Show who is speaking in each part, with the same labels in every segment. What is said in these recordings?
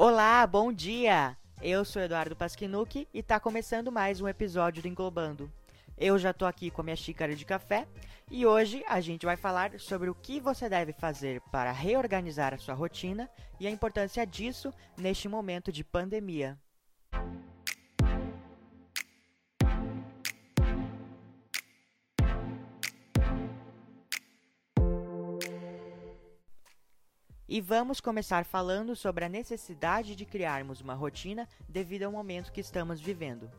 Speaker 1: Olá, bom dia! Eu sou Eduardo Pasquinuc e tá começando mais um episódio do Englobando. Eu já tô aqui com a minha xícara de café e hoje a gente vai falar sobre o que você deve fazer para reorganizar a sua rotina e a importância disso neste momento de pandemia. E vamos começar falando sobre a necessidade de criarmos uma rotina devido ao momento que estamos vivendo.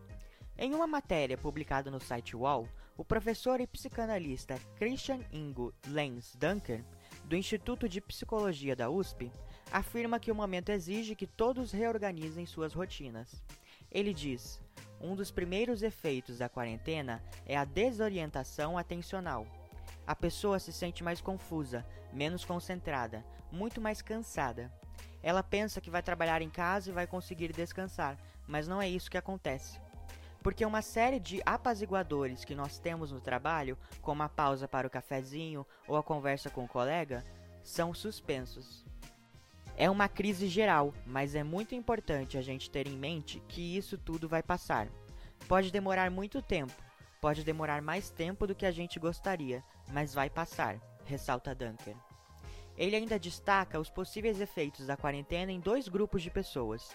Speaker 1: Em uma matéria publicada no site UOL, o professor e psicanalista Christian Ingo Lenz Dunker, do Instituto de Psicologia da USP, afirma que o momento exige que todos reorganizem suas rotinas. Ele diz: um dos primeiros efeitos da quarentena é a desorientação atencional a pessoa se sente mais confusa, menos concentrada, muito mais cansada. Ela pensa que vai trabalhar em casa e vai conseguir descansar, mas não é isso que acontece. Porque uma série de apaziguadores que nós temos no trabalho, como a pausa para o cafezinho ou a conversa com o colega, são suspensos. É uma crise geral, mas é muito importante a gente ter em mente que isso tudo vai passar. Pode demorar muito tempo, Pode demorar mais tempo do que a gente gostaria, mas vai passar, ressalta Dunker. Ele ainda destaca os possíveis efeitos da quarentena em dois grupos de pessoas.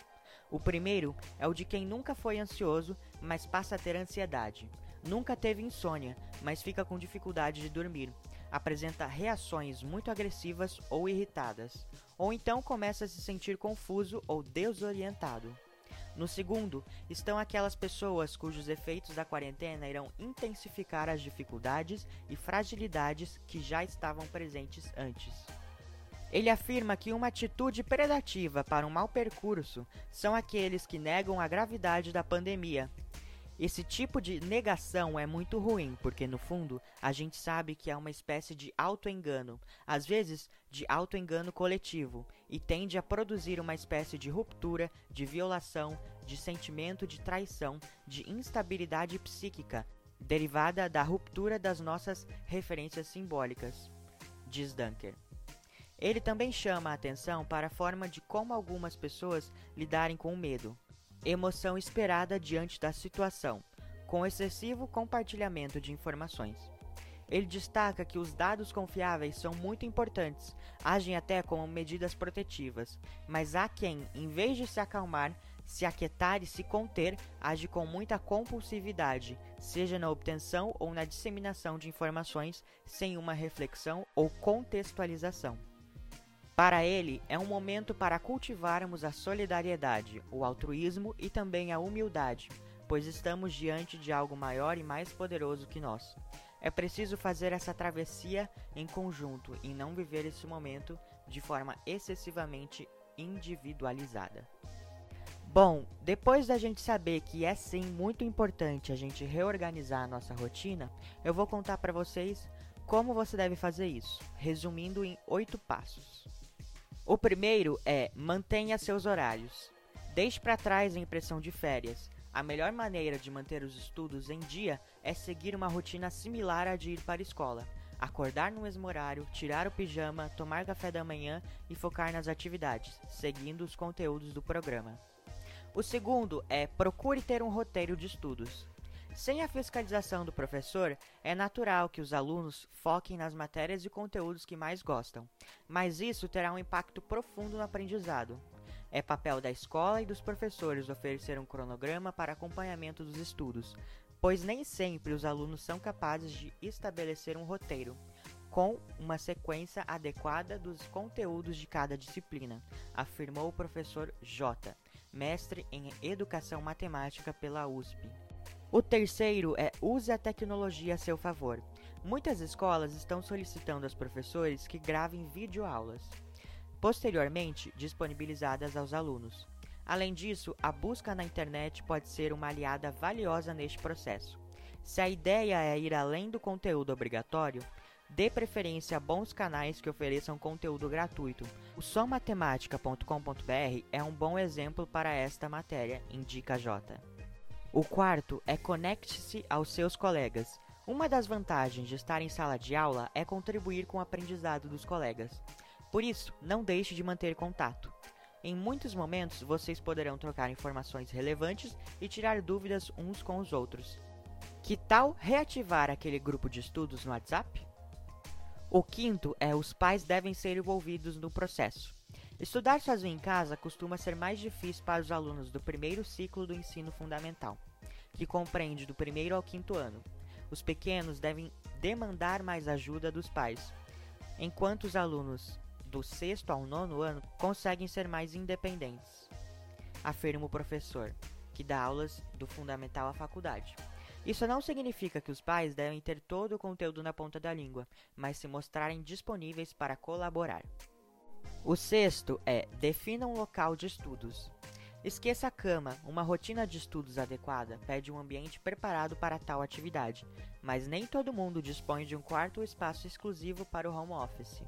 Speaker 1: O primeiro é o de quem nunca foi ansioso, mas passa a ter ansiedade. Nunca teve insônia, mas fica com dificuldade de dormir. Apresenta reações muito agressivas ou irritadas. Ou então começa a se sentir confuso ou desorientado. No segundo, estão aquelas pessoas cujos efeitos da quarentena irão intensificar as dificuldades e fragilidades que já estavam presentes antes. Ele afirma que uma atitude predativa para um mau percurso são aqueles que negam a gravidade da pandemia esse tipo de negação é muito ruim, porque no fundo a gente sabe que é uma espécie de autoengano, às vezes de autoengano coletivo, e tende a produzir uma espécie de ruptura, de violação, de sentimento de traição, de instabilidade psíquica, derivada da ruptura das nossas referências simbólicas, diz Dunker. Ele também chama a atenção para a forma de como algumas pessoas lidarem com o medo emoção esperada diante da situação, com excessivo compartilhamento de informações. Ele destaca que os dados confiáveis são muito importantes, agem até como medidas protetivas, mas há quem, em vez de se acalmar, se aquietar e se conter, age com muita compulsividade, seja na obtenção ou na disseminação de informações sem uma reflexão ou contextualização. Para ele, é um momento para cultivarmos a solidariedade, o altruísmo e também a humildade, pois estamos diante de algo maior e mais poderoso que nós. É preciso fazer essa travessia em conjunto e não viver esse momento de forma excessivamente individualizada. Bom, depois da gente saber que é sim muito importante a gente reorganizar a nossa rotina, eu vou contar para vocês como você deve fazer isso, resumindo em oito passos. O primeiro é mantenha seus horários. Deixe para trás a impressão de férias. A melhor maneira de manter os estudos em dia é seguir uma rotina similar à de ir para a escola. Acordar no mesmo horário, tirar o pijama, tomar café da manhã e focar nas atividades, seguindo os conteúdos do programa. O segundo é procure ter um roteiro de estudos. Sem a fiscalização do professor, é natural que os alunos foquem nas matérias e conteúdos que mais gostam, mas isso terá um impacto profundo no aprendizado. É papel da escola e dos professores oferecer um cronograma para acompanhamento dos estudos, pois nem sempre os alunos são capazes de estabelecer um roteiro com uma sequência adequada dos conteúdos de cada disciplina, afirmou o professor J, mestre em Educação Matemática pela USP. O terceiro é use a tecnologia a seu favor. Muitas escolas estão solicitando aos professores que gravem videoaulas, posteriormente disponibilizadas aos alunos. Além disso, a busca na internet pode ser uma aliada valiosa neste processo. Se a ideia é ir além do conteúdo obrigatório, dê preferência a bons canais que ofereçam conteúdo gratuito. O sommatematica.com.br é um bom exemplo para esta matéria, indica J. O quarto é conecte-se aos seus colegas. Uma das vantagens de estar em sala de aula é contribuir com o aprendizado dos colegas. Por isso, não deixe de manter contato. Em muitos momentos, vocês poderão trocar informações relevantes e tirar dúvidas uns com os outros. Que tal reativar aquele grupo de estudos no WhatsApp? O quinto é os pais devem ser envolvidos no processo. Estudar sozinho em casa costuma ser mais difícil para os alunos do primeiro ciclo do ensino fundamental, que compreende do primeiro ao quinto ano. Os pequenos devem demandar mais ajuda dos pais, enquanto os alunos do sexto ao nono ano conseguem ser mais independentes, afirma o professor, que dá aulas do fundamental à faculdade. Isso não significa que os pais devem ter todo o conteúdo na ponta da língua, mas se mostrarem disponíveis para colaborar. O sexto é defina um local de estudos. Esqueça a cama, uma rotina de estudos adequada pede um ambiente preparado para tal atividade, mas nem todo mundo dispõe de um quarto ou espaço exclusivo para o home office.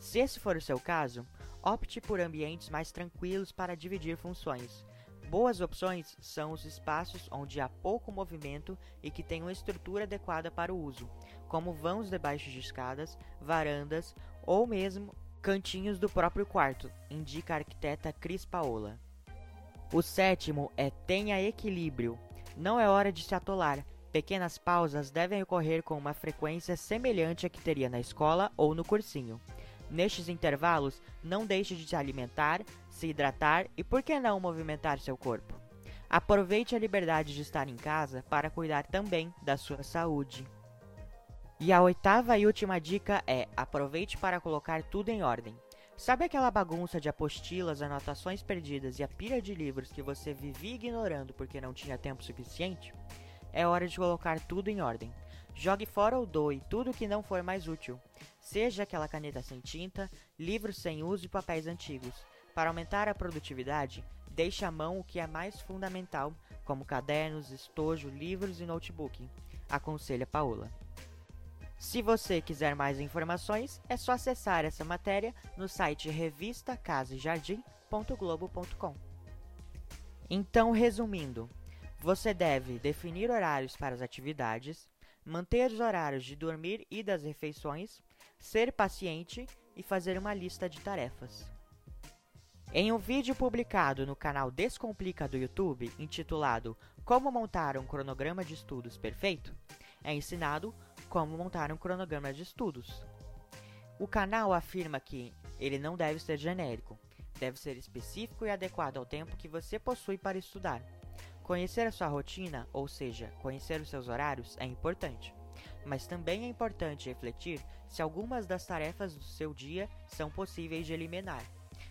Speaker 1: Se esse for o seu caso, opte por ambientes mais tranquilos para dividir funções. Boas opções são os espaços onde há pouco movimento e que têm uma estrutura adequada para o uso, como vãos debaixo de escadas, varandas ou mesmo cantinhos do próprio quarto, indica a arquiteta Cris Paola. O sétimo é tenha equilíbrio. Não é hora de se atolar. Pequenas pausas devem ocorrer com uma frequência semelhante à que teria na escola ou no cursinho. Nestes intervalos, não deixe de se alimentar, se hidratar e, por que não, movimentar seu corpo. Aproveite a liberdade de estar em casa para cuidar também da sua saúde. E a oitava e última dica é: aproveite para colocar tudo em ordem. Sabe aquela bagunça de apostilas, anotações perdidas e a pilha de livros que você vivia ignorando porque não tinha tempo suficiente? É hora de colocar tudo em ordem. Jogue fora ou doe tudo que não for mais útil seja aquela caneta sem tinta, livros sem uso e papéis antigos. Para aumentar a produtividade, deixe à mão o que é mais fundamental, como cadernos, estojo, livros e notebook, aconselha Paola. Se você quiser mais informações, é só acessar essa matéria no site revistacasaejardim.globo.com. Então, resumindo, você deve definir horários para as atividades, manter os horários de dormir e das refeições, ser paciente e fazer uma lista de tarefas. Em um vídeo publicado no canal Descomplica do YouTube, intitulado Como montar um cronograma de estudos perfeito, é ensinado como montar um cronograma de estudos. O canal afirma que ele não deve ser genérico, deve ser específico e adequado ao tempo que você possui para estudar. Conhecer a sua rotina, ou seja, conhecer os seus horários, é importante mas também é importante refletir se algumas das tarefas do seu dia são possíveis de eliminar.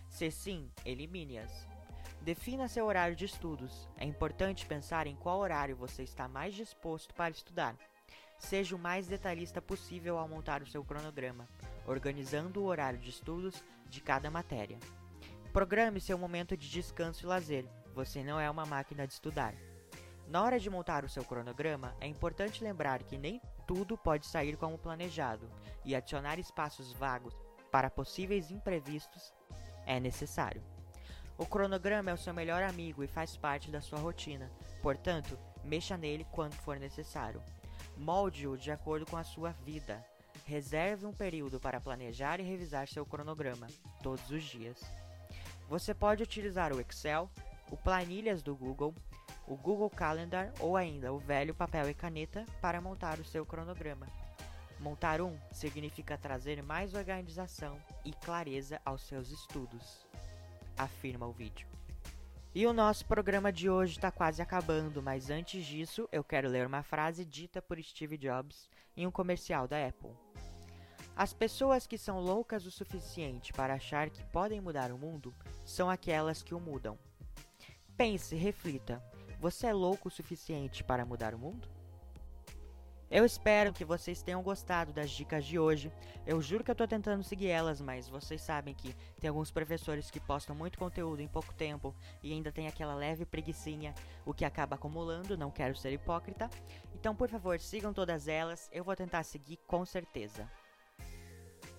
Speaker 1: Se sim, elimine-as. Defina seu horário de estudos. É importante pensar em qual horário você está mais disposto para estudar. Seja o mais detalhista possível ao montar o seu cronograma, organizando o horário de estudos de cada matéria. Programe seu momento de descanso e lazer. Você não é uma máquina de estudar. Na hora de montar o seu cronograma, é importante lembrar que nem tudo pode sair como planejado e adicionar espaços vagos para possíveis imprevistos é necessário. O cronograma é o seu melhor amigo e faz parte da sua rotina, portanto, mexa nele quando for necessário. Molde-o de acordo com a sua vida. Reserve um período para planejar e revisar seu cronograma, todos os dias. Você pode utilizar o Excel, o Planilhas do Google o Google Calendar ou ainda o velho papel e caneta para montar o seu cronograma. Montar um significa trazer mais organização e clareza aos seus estudos, afirma o vídeo. E o nosso programa de hoje está quase acabando, mas antes disso eu quero ler uma frase dita por Steve Jobs em um comercial da Apple. As pessoas que são loucas o suficiente para achar que podem mudar o mundo são aquelas que o mudam. Pense, reflita. Você é louco o suficiente para mudar o mundo? Eu espero que vocês tenham gostado das dicas de hoje. Eu juro que eu tô tentando seguir elas, mas vocês sabem que tem alguns professores que postam muito conteúdo em pouco tempo e ainda tem aquela leve preguiçinha, o que acaba acumulando, não quero ser hipócrita. Então, por favor, sigam todas elas, eu vou tentar seguir com certeza.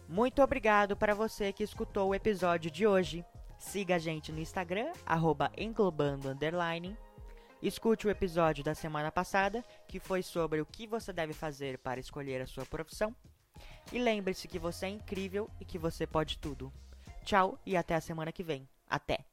Speaker 1: Muito obrigado para você que escutou o episódio de hoje. Siga a gente no Instagram, arroba englobando. Escute o episódio da semana passada, que foi sobre o que você deve fazer para escolher a sua profissão. E lembre-se que você é incrível e que você pode tudo. Tchau e até a semana que vem. Até!